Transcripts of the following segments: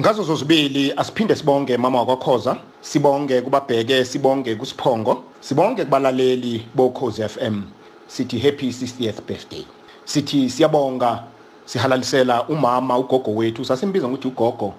ngazo zozibili asiphinde sibonge mama wakokhoza sibonge kubabheke sibonge kusiphongo sibonge kubalaleli bokhozi FM sithi happy 60th birthday. Sithi siyabonga sihalalisela umama ugogo wethu sasimbiza ngokuthi ugogo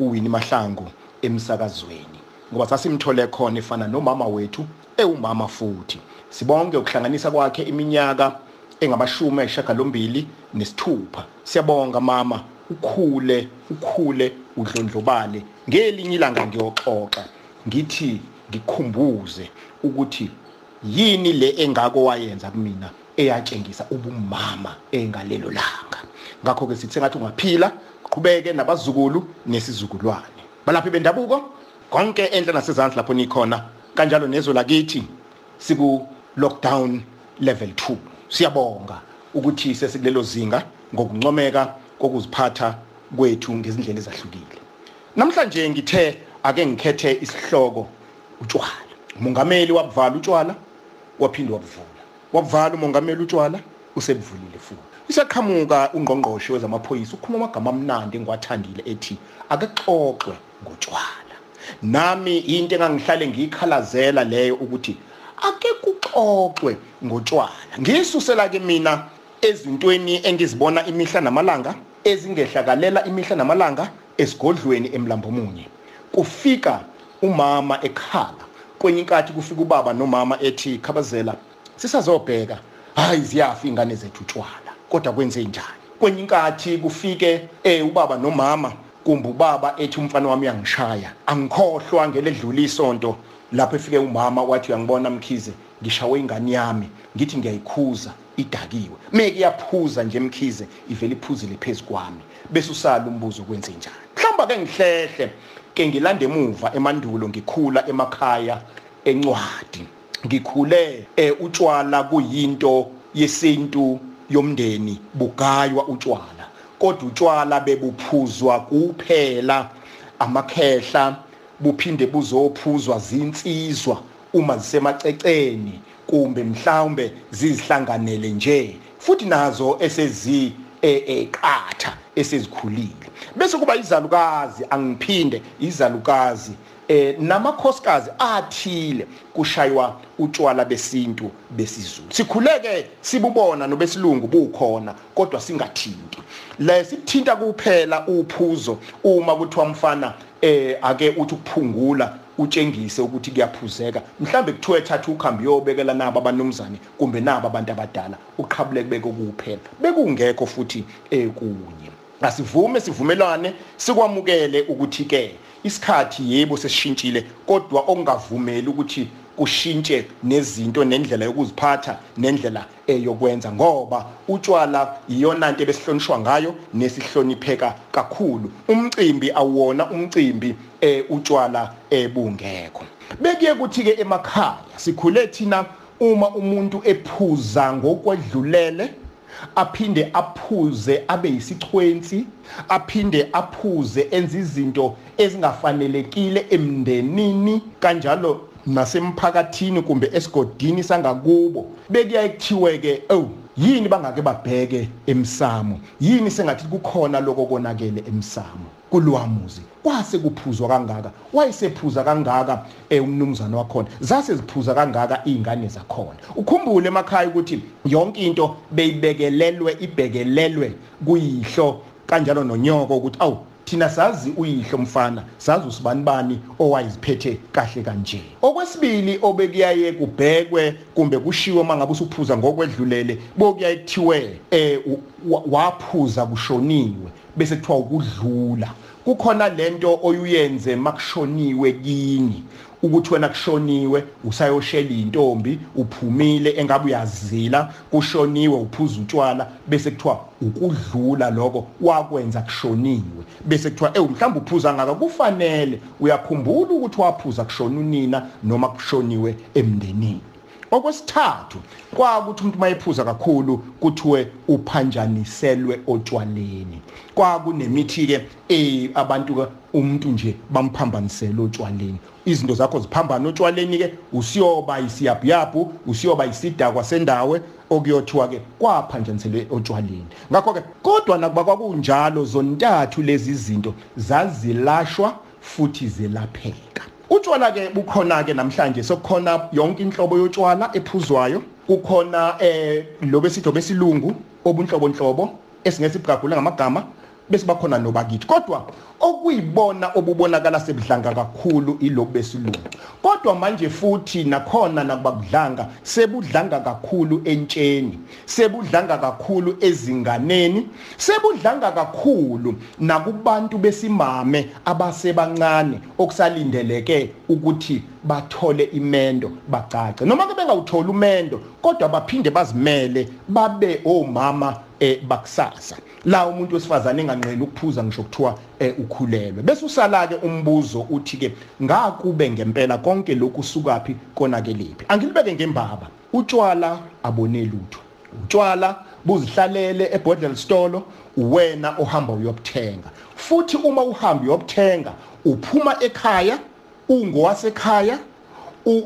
uwini mahlangu emsakazweni. Ngoba sasimthole khona efana nomama wethu ewumama futhi. Sibonge ukuhlanganisa kwakhe iminyaka engamashumi ayishagalombili nesithupha. Siyabonga mama. Ukhule ukhule udlondlobale. Ngelinye ilanga ngiyoxoxa ngithi ngikhumbuze ukuthi yini le engako wayenza kumina eyatshengisa ubumama engalelo langa. Ngakho ke sithi sengathi ungaphila qhubeke nabazukulu nesizukulwane. Balaphi bendabuko? Konke enhle nasezandla lapho nikhona. Kanjalo nezwe lakithi siku lockdown level 2 siyabonga ukuthi sesikulelo zinga ngokuncomeka kokuziphatha kwethu ngezindlela ezahlukile. Namhlanje ngithe ake ngikhethe isihloko utshwala. Umongameli wabuvala utshwala waphinde wabuvula. Wabuvala umongameli utshwala usebuvulile futhi. Isaqhamuka ungqongqoshe wezamaphoyisa ukhuluma amagama amnandi engiwathandile ethi akexoxwe ngotshwala. Nami into engangihlale ngiyikhalazela leyo ukuthi ake kuxoxwe ngotshwala. Ngisusela ke mina ezintweni engizibona imihla namalanga ezingehlakalela imihla namalanga esigodlweni emlambomunye. Kufika umama ekhala kwenye inkathi kufika ubaba nomama ethi khabazela sisazobheka. Hayi ziyafa ingane zethu utshwala kodwa kwenze njani? Kwenye inkathi kufike eh ubaba nomama kumbe ubaba ethi umfana wami uyangishaya. Angikhohlwa ngeledlula isonto lapho efike umama wathi uyangibona mkhize ngishawe ingane yami ngithi ngiyayikhuza. Idakiwe. Meke yaphuza nje mkhize ivele iphuzile phezukwami bese usala umbuzo kwenze njani? Mhlamba ke ngihlehle ke ngilande emuva emandulo ngikhula emakhaya encwadi. Ngikhule eh utshwala kuyinto yesintu yomndeni bugaywa utshwala. Kodwa utshwala bebuphuzwa kuphela amakhehla buphinde buzophuzwa zinsizwa uma zisemaceceni. Kumbe mhlawumbe zizihlanganele nje futhi nazo esezi eqatha esezikhulile. Bese kuba izalukazi angiphinde izalukazi eh namakhosikazi athile kushaywa utshwala besintu besizulu. Sikhuleke sibubona nobesilungu bukhona kodwa singathinti. Le sithinta kuphela uphuzo uma kuthiwa mfana eh ake uthi ukuphungula utshengise ukuthi kuyaphuzeka. Mhlambe kuthiwe ethatha ukhambi yobekela nabo abanumzane kumbe nabo abantu abadala uqhabuleke beke kuphela bekungekho futhi ekunye. Asivume sivumelane sikwamukele ukuthi ke isikhathi yebo sesishintshile kodwa okungavumeli ukuthi kushintshe nezinto nendlela yokuziphatha nendlela eyokwenza ngoba utshwala iyona nto ebesihlonishwa ngayo nesihlonipheka kakhulu. Umcimbi awona umcimbi eh utshwala ebungekho. Bekuye kuthi ke emakhaya sikhule thina uma umuntu ephuza ngokwedlulele aphinde aphuze abe yisichwenzi aphinde aphuze enza izinto ezingafanelekile emndenini kanjalo nasemphakathini kumbe esigodini sangakubo bekuyaye kuthiwe ke oh yini bangake babheke emsamo? Yini sengathi kukhona lokho konakele emsamo? Kulwamuzi kwase kuphuzwa kangaka wayesephuza kangaka eh umnumzana wakhona. Zase ziphuza kangaka izingane zakhona. Ukhumbule emakhaya ukuthi yonke into beyibekelelwe ibhekelelwe kuyihlo kanjalo nonyoko ukuthi awu thina sazi uyihlo mfana. Sazi usibani bani owayiziphethe kahle kanje. Okwesibili obekuyaye kubhekwe kumbe kushiwo mangabe usuphuza ngokwedlulele bokuyaye kuthiwe eh waphuza kushoniwe bese kuthiwa ukudlula. Kukhona lento oyuyenze makushoniwe kini. Ukuthi wena kushoniwe usayoshela intombi uphumile engabe uyazila kushoniwe uphuza utshwala bese kuthiwa ukudlula lokho wakwenza kushoniwe. Bese kuthiwa eh mhlawumbe uphuza ngaka kufanele. Uyakhumbula ukuthi waphuza kushona unina noma kushoniwe emndenini. Okwesithathu kwakuthi umuntu mayephuza kakhulu kuthiwe uphanjaniselwe otshwaleni kwakunemithi ke eh abantu ke umuntu nje bamphambanisela otshwaleni izinto zakho ziphambana otshwaleni ke usiyoba isiyabyabu usiyoba isidakwa sendawe okuyothiwa ke kwaphanjaniselwe otshwaleni ngakho ke kodwa nakuba kwakunjalo zontathu lezi zinto zazilashwa futhi zelapheka. Utshwala ke bukhona ke namhlanje sokukhona yonke inhlobo yotshwala ephuzwayo. Kukhona eh lo besidlo besilungu obunhlobo nhlobo esingese ibugagula ngamagama. Bese bakhona nobakithi. Kodwa okuyibona obubonakala sebudlanga kakhulu ilobu besilungu. Kodwa manje futhi nakhona nakuba kudlanga sebudlanga kakhulu entsheni sebudlanga kakhulu ezinganeni sebudlanga kakhulu nakubantu besimame abasebancane okusalindeleke ukuthi bathole imendo bacace. Noma ke bengawuthola umendo kodwa baphinde bazimele babe omama eh bakusasa. La umuntu wesifazane enganqeni ukuphuza ngisho kuthiwa eh, ukhulelwe. Bese usala ke umbuzo uthi ke ngakube ngempela konke lokhu sukapi konakelephi angilibeke ngembaba. Utshwala abone lutho. Utshwala buzihlalele ebhodlela stolo wena ohamba uyobuthenga futhi uma uhamba uyobuthenga uphuma ekhaya ungowasekhaya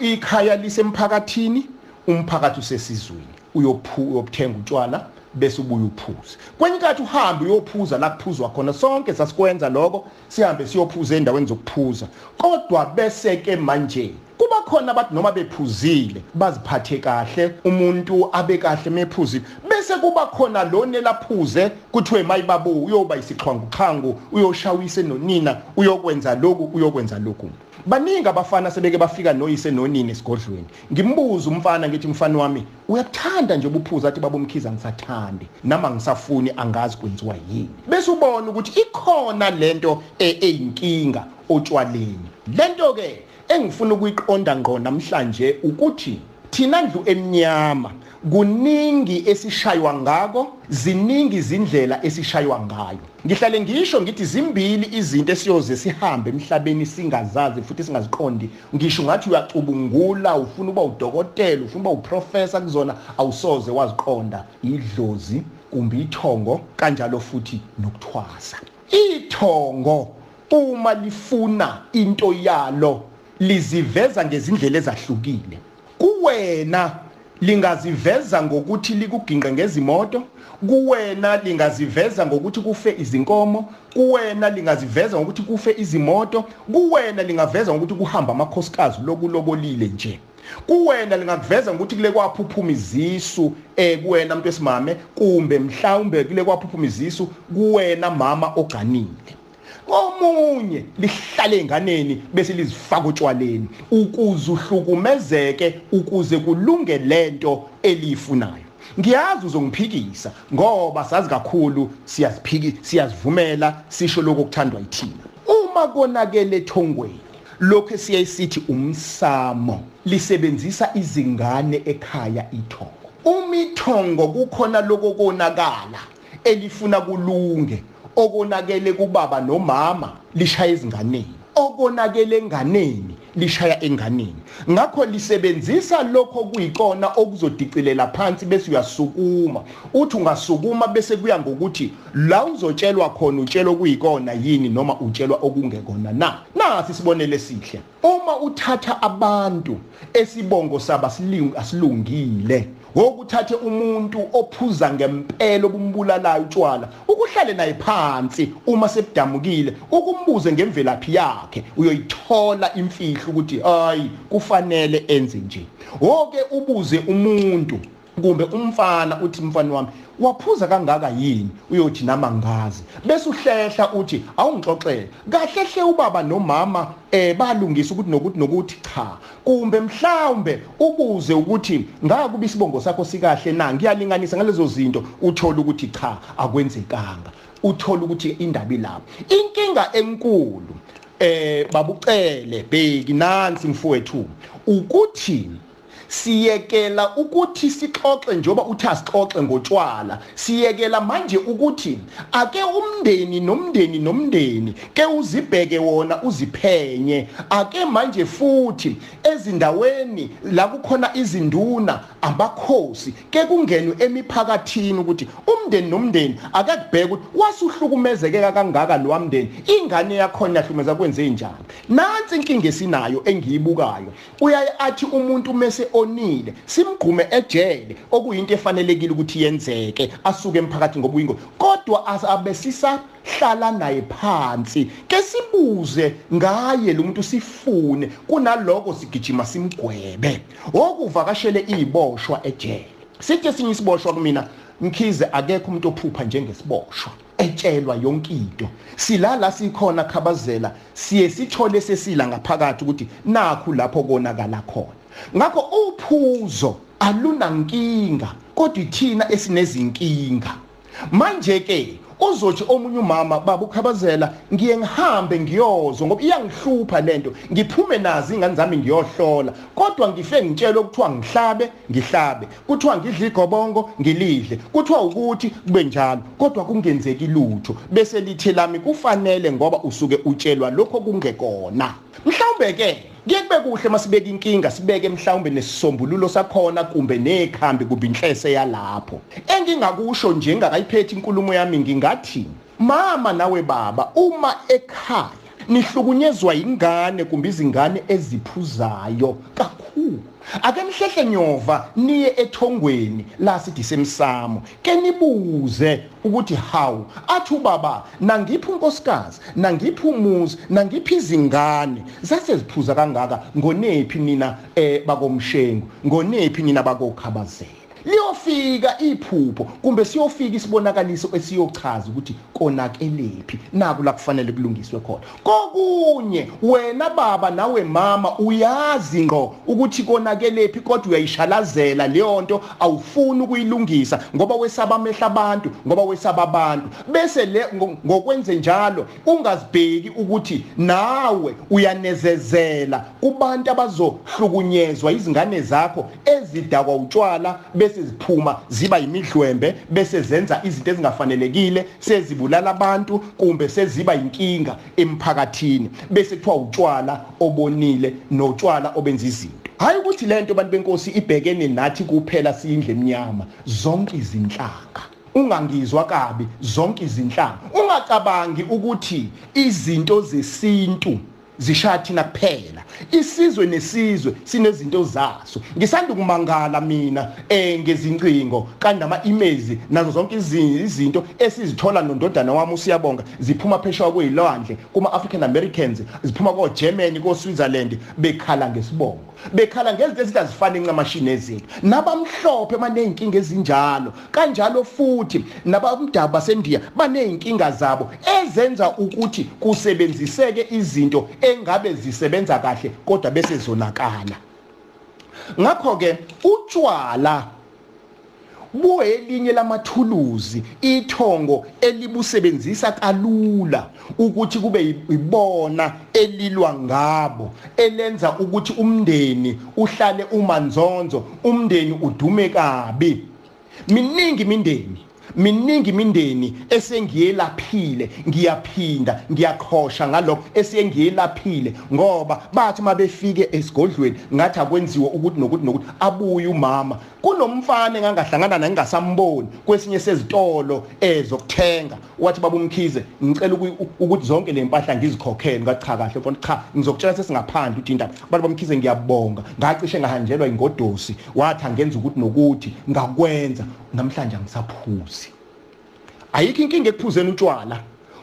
ikhaya lisemphakathini umphakathi usesizweni. Uyobuthenga utshwala bese ubuye uphuze. Kwenye inkathi uhambe uyophuza la kuphuzwa khona sonke sasikwenza lokho sihambe siyophuza endaweni zokuphuza. Kodwa bese ke manje kuba khona abantu noma bephuzile baziphathe kahle umuntu abe kahle mephuzile bese kuba khona lona laphuze kuthiwe mayibabo uyoba isixhwangu xhangu uyoshawise nonina uyokwenza lokhu uyokwenza lokhu. Baningi abafana sebeke bafika noyise nonini esigodlweni. Ngimbuza umfana ngithi mfana wami uyakuthanda nje ubuphuza athi babomkhiza ngisathandi nama ngisafuni angazi kwenziwa yini? Bese ubona ukuthi ikhona lento eyinkinga otshwaleni. Lento ke engifuna ukuyiqonda ngqo namhlanje ukuthi thina ndlu emnyama kuningi esishaywa ngako ziningi izindlela esishaywa ngayo. Ngihlale ngisho ngithi zimbili izinto esiyoze sihambe emhlabeni singazazi futhi singaziqondi. Ngisho ngathi uyacubungula ufuna uba udokotela ufuna uba uprofessor kuzona awusoze waziqonda. Idlozi kumbe ithongo kanjalo futhi nokuthwasa. Ithongo uma lifuna into yalo liziveza ngezindlela ezahlukile. Kuwena lingaziveza ngokuthi likuginqe ngezimoto kuwena lingaziveza ngokuthi kufe izinkomo kuwena lingaziveza ngokuthi kufe izimoto kuwena lingaveza ngokuthi kuhamba amakhosikazi lokulobolile nje. Kuwena lingakuveza ngokuthi kule kwaphuphuma izisu eh kuwena umuntu wesimame kumbe mhlawumbe kule kwaphuphuma izisu kuwena mama oganile. Omunye lihlale enganeni bese lizifaka utshwaleni ukuze uhlukumezeke ukuze kulunge lento eliyifunayo. Ngiyazi uzongiphikisa ngoba sazi kakhulu siyaziphiki siyazivumela sisho lokho kuthandwa yithina. Uma konakele ethongweni lokho siyayisithi umsamo lisebenzisa izingane ekhaya ithongo. Uma ithongo kukhona lokho konakala elifuna kulunge okonakele kubaba nomama lishaya ezinganeni okonakele enganeni lishaya enganeni. Ngakho lisebenzisa lokho kuyikona okuzodicilela phansi bese uyasukuma. Uthi ungasukuma bese kuya ngokuthi la uzotshelwa khona utshelo kuyikona yini noma utshelwa okungekona na? Nasi sibonele sihle uma uthatha abantu esibongo saba asilungile. Wokuthathe umuntu ophuza ngempela obumbulalayo utshwala ukuhlale naye phansi uma sebudamukile ukumbuze ngemvelaphi yakhe uyoyithola imfihlo ukuthi hayi kufanele enze nje. Woke ubuze umuntu kumbe umfana uthi mfana wami waphuza kangaka yini? Uyothi nama ngazi. Bese uhlehla uthi awungixoxele. Kahle hle ubaba nomama eh balungisa ukuthi nokuthi nokuthi cha. Kumbe mhlawumbe ubuze ukuthi ngakuba isibongo sakho sikahle na ngiyalinganisa ngalezo zinto uthola ukuthi cha akwenzekanga. Uthola ukuthi indaba ilapho inkinga enkulu eh babucele bheki nansi mfowethu ukuthi siyekela ukuthi sixoxe njoba uthi asixoxe ngotshwala. Siyekela manje ukuthi ake umndeni nomndeni nomndeni ke uzibheke wona uziphenye. Ake manje futhi ezindaweni la kukhona izinduna abakhosi ke kungenwe emiphakathini ukuthi umndeni nomndeni ake kubheke ukuthi wasuhlukumezeke kangaka lwamndeni ingane yakhona yahlumeza kwenze njani? Nansi inkinga esinayo engiyibukayo. Uyaye athi umuntu mase onile simgqume ejele. Okuyinto efanelekile ukuthi yenzeke asuke emphakathi ngoba uyingo kodwa abesisa hlala naye phansi ke sibuze ngaye lo muntu sifune kunaloko sigijima simgwebe. Okuvakashele iziboshwa ejele. Sithi sinye isiboshwa kumina mkhize akekho umuntu ophupha njengesiboshwa etshelwa yonke into. Silala sikhona khabazela siye sithole sesila ngaphakathi ukuthi nakhu lapho konakala khona. Ngakho uphuzo alunankinga kodwa ithina esinezinkinga. Manje ke uzothi omunye umama baba ukhabazela ngiye ngihambe ngiyozo ngoba iyangihlupha lento ngiphume nazi ingane zami ngiyohlola. Kodwa ngife ngitshela ukuthiwa ngihlabe ngihlabe. Kuthiwa ngidla igobongo ngilidle. Kuthiwa ukuthi kube njalo kodwa kungenzeki lutho. Bese lithe lami kufanele ngoba usuke utshelwa lokho kungekona. Mhlawumbe ke Ngeke kube kuhle masibeka inkinga sibeke mhlawumbe nesisombululo sakhona kumbe nekhambi kuba inhlese yalapho. Engingakusho nje ngakayiphethe inkulumo yami ngingathi mama nawe baba uma ekhaya nihlukunyezwa ingane kumbe izingane eziphuzayo kakhulu ake mhlehle nyova niye ethongweni la sithi semsamo. Ke nibuze ukuthi hawu athi ubaba nangiphi unkosikazi nangiphi umuzi nangiphi izingane zase ziphuza kangaka ngonephi nina eh bakomshengu ngonephi nina bakokhabazela? Liyofika iphupho kumbe siyofika isibonakaliso esiyochaza ukuthi konakelephi naku la kufanele kulungiswe khona. Kokunye wena baba nawe mama uyazi ngqo ukuthi konakelephi kodwa uyayishalazela leyo nto awufuni ukuyilungisa ngoba wesaba amehla abantu ngoba wesaba abantu. Bese le ngokwenze njalo ungazibheki ukuthi nawe uyanezezela kubantu abazohlukunyezwa izingane zakho ezidakwa utshwala bese ziphuma ziba yimidlwembe bese zenza izinto ezingafanelekile sezibulala abantu kumbe seziba inkinga emphakathini. Bese kuthiwa utshwala obonile notshwala obenza izinto. Hayi ukuthi lento bantu benkosi ibhekene nathi kuphela siyindle eminyama zonke izinhlaka. Ungangizwa kabi zonke izinhlanga ungacabangi ukuthi izinto zesintu zishaya thina kuphela isizwe nesizwe sinezinto zaso. Ngisanda kumangala mina eh ngezincingo kanti nama emails nazo zonke izinto esizithola nondodana wami usiyabonga ziphuma phesheya kwezilwandle kuma African Americans ziphuma ko Germany ko Switzerland bekhala ngesibongo. Bekhala ngezinto ezingazifani ncamashini ezethu nabamhlophe baneyinkinga ezinjalo. Kanjalo futhi nabamdaba basendiya baneyinkinga zabo ezenza ukuthi kusebenziseke izinto engabe zisebenza kahle kodwa bese zonakala. Ngakho ke utshwala buyelinye lamathuluzi ithongo elibusebenzisa kalula ukuthi kube ibona elilwa ngabo elenza ukuthi umndeni uhlale umanzonzo umndeni udume kabi. Miningi imindeni. Miningi imindeni esengiyelaphile ngiyaphinda ngiyakhosha ngalokho esengiyelaphile ngoba bathi mabefike esigodlweni ngathi akwenziwe ukuthi nokuthi nokuthi abuye umama. Kunomfana engangahlangana naye ngingasamboni kwesinye sezitolo ezokuthenga. Wathi baba umkhize ngicela ukuthi zonke le mpahla ngizikhokhele. Ngathi cha kahle mfowethu cha ngizokutshela sesingaphandle ukuthi indaba baba umkhize ngiyabonga. Ngacishe ngahanjelwa ingodosi wathi angenza ukuthi nokuthi ngakwenza. Namhlanje angisaphuzi. Ayikho inkinga ekuphuzeni utshwala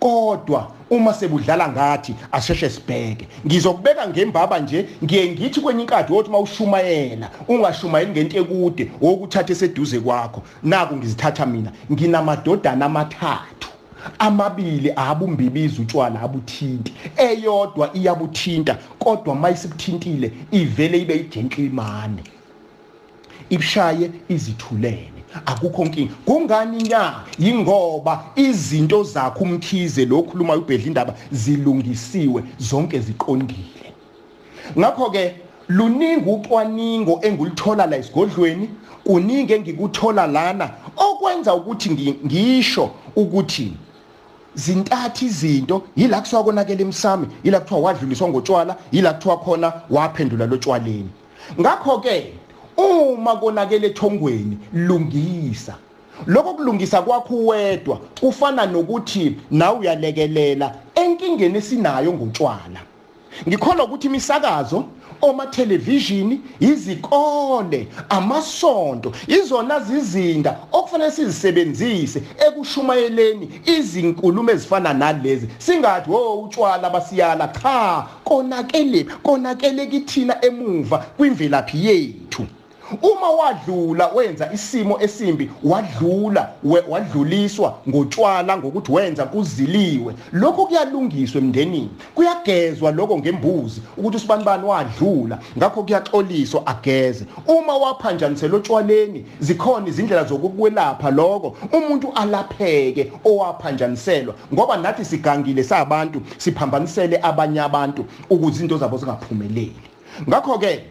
kodwa uma sebudlala ngathi asheshe sibheke. Ngizokubeka ngembaba nje ngiye ngithi kwenye inkadi wothi mawushumayela ungashumayeli ngento ekude wokuthatha eseduze kwakho. Naku ngizithatha mina nginamadodana amathathu. Amabili abumbibiza utshwala abuthinti eyodwa iyabuthinta kodwa mayisikuthintile ivele ibe igentleman. Ibshaye izithulele akukho nkinga. Kungani nya? Yingoba izinto zakho umkhize lokhuluma ubhedla indaba zilungisiwe zonke ziqondile. Ngakho ke luningi ucwaningo engulithola la isigodlweni kuningi engikuthola lana okwenza ukuthi ngisho ukuthi zintathu izinto yila kuthiwa konakele emsami yila kuthiwa wadluliswa ngotshwala yila kuthiwa khona waphendula lotshwaleni ngakho ke uma konakele ethongweni lungisa. Lokho kulungisa kwakho wedwa kufana nokuthi nawe uyalekelela enkingeni esinayo ngotshwala. Ngikholwa ukuthi imisakazo oma television izikole amasonto izona zizinda okufanele sizisebenzise ekushumayeleni izinkulumo ezifana nalezi. Singathi wo utshwala basiyala cha konakele konakele kithina emuva kwimvelaphi yethu. Uma wadlula wenza isimo esimbi wadlula wadluliswa ngotshwala ngokuthi wenza kuziliwe. Lokho kuyalungiswa emndenini. Kuyagezwa lokho ngembuzi ukuthi usibanibani wadlula. Ngakho kuyaxoliswa ageze. Uma waphanjanisela otshwaleni zikhona izindlela zokukwelapha lokho. Umuntu alapheke owaphanjaniselwa ngoba nathi sigangile sabantu siphambanisele abanye abantu ukuze izinto zabo zingaphumeleli. Ngakho ke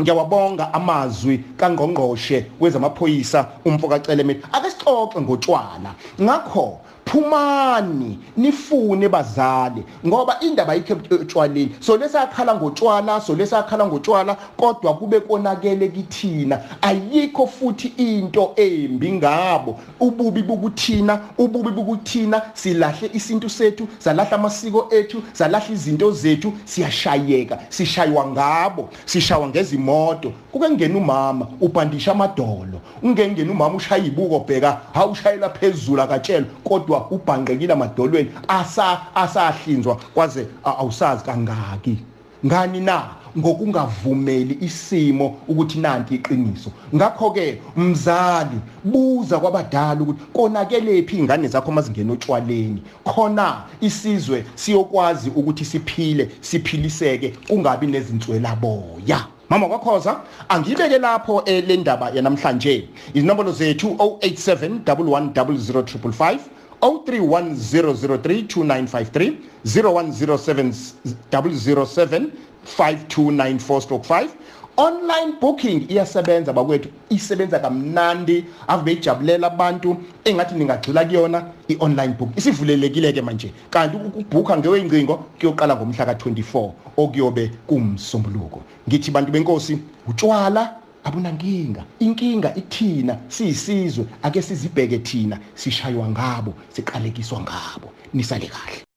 ngiyawabonga amazwi kangqongqoshe wezamaphoyisa umfoka Celemet. Ake sixoxe ngotshwala ngakho phumani nifune bazali ngoba indaba ayikho etshwaleni. So lesakhala ngotshwala so lesakhala ngotshwala kodwa kube konakele kithina. Ayikho futhi into embi ngabo. Ububi bukuthina ububi bukuthina. Silahle isintu sethu salahla amasiko ethu salahla izinto zethu. Siyashayeka sishaywa ngabo sishawa ngezimoto. Kuke ngena umama ubhandisha amadolo. Ungengena umama ushaya ibuko bheka hawushayela phezulu akatshela kodwa ubhanqekile amadolweni asa asahlinzwa kwaze awusazi kangaki. Ngani na? Ngokungavumeli isimo ukuthi nanti iqiniso. Ngakho ke mzali buza kwabadala ukuthi konakele phi ingane zakho mazingena otshwaleni? Khona isizwe siyokwazi ukuthi siphile siphiliseke kungabi nezinswela boya mama kwakhoza angibeke lapho le ndaba yanamhlanje. Izinombolo zethu 087 110055 0310032953 0107 5294/5 online booking iyasebenza bakwethu isebenza kamnandi ave beyijabulela abantu engathi ningagxila kuyona i-online book isivulelekile ke manje kanti ukubhukha ngeweyingcingo kuyoqala ngomhla ka24 okuyobe kumsombuluko. Ngithi bantu benkosi utshwala abunankinga. Inkinga ithina siyisizwe. Ake sizibheke thina. Sishaywa ngabo siqalekiswa ngabo. Nisale kahle.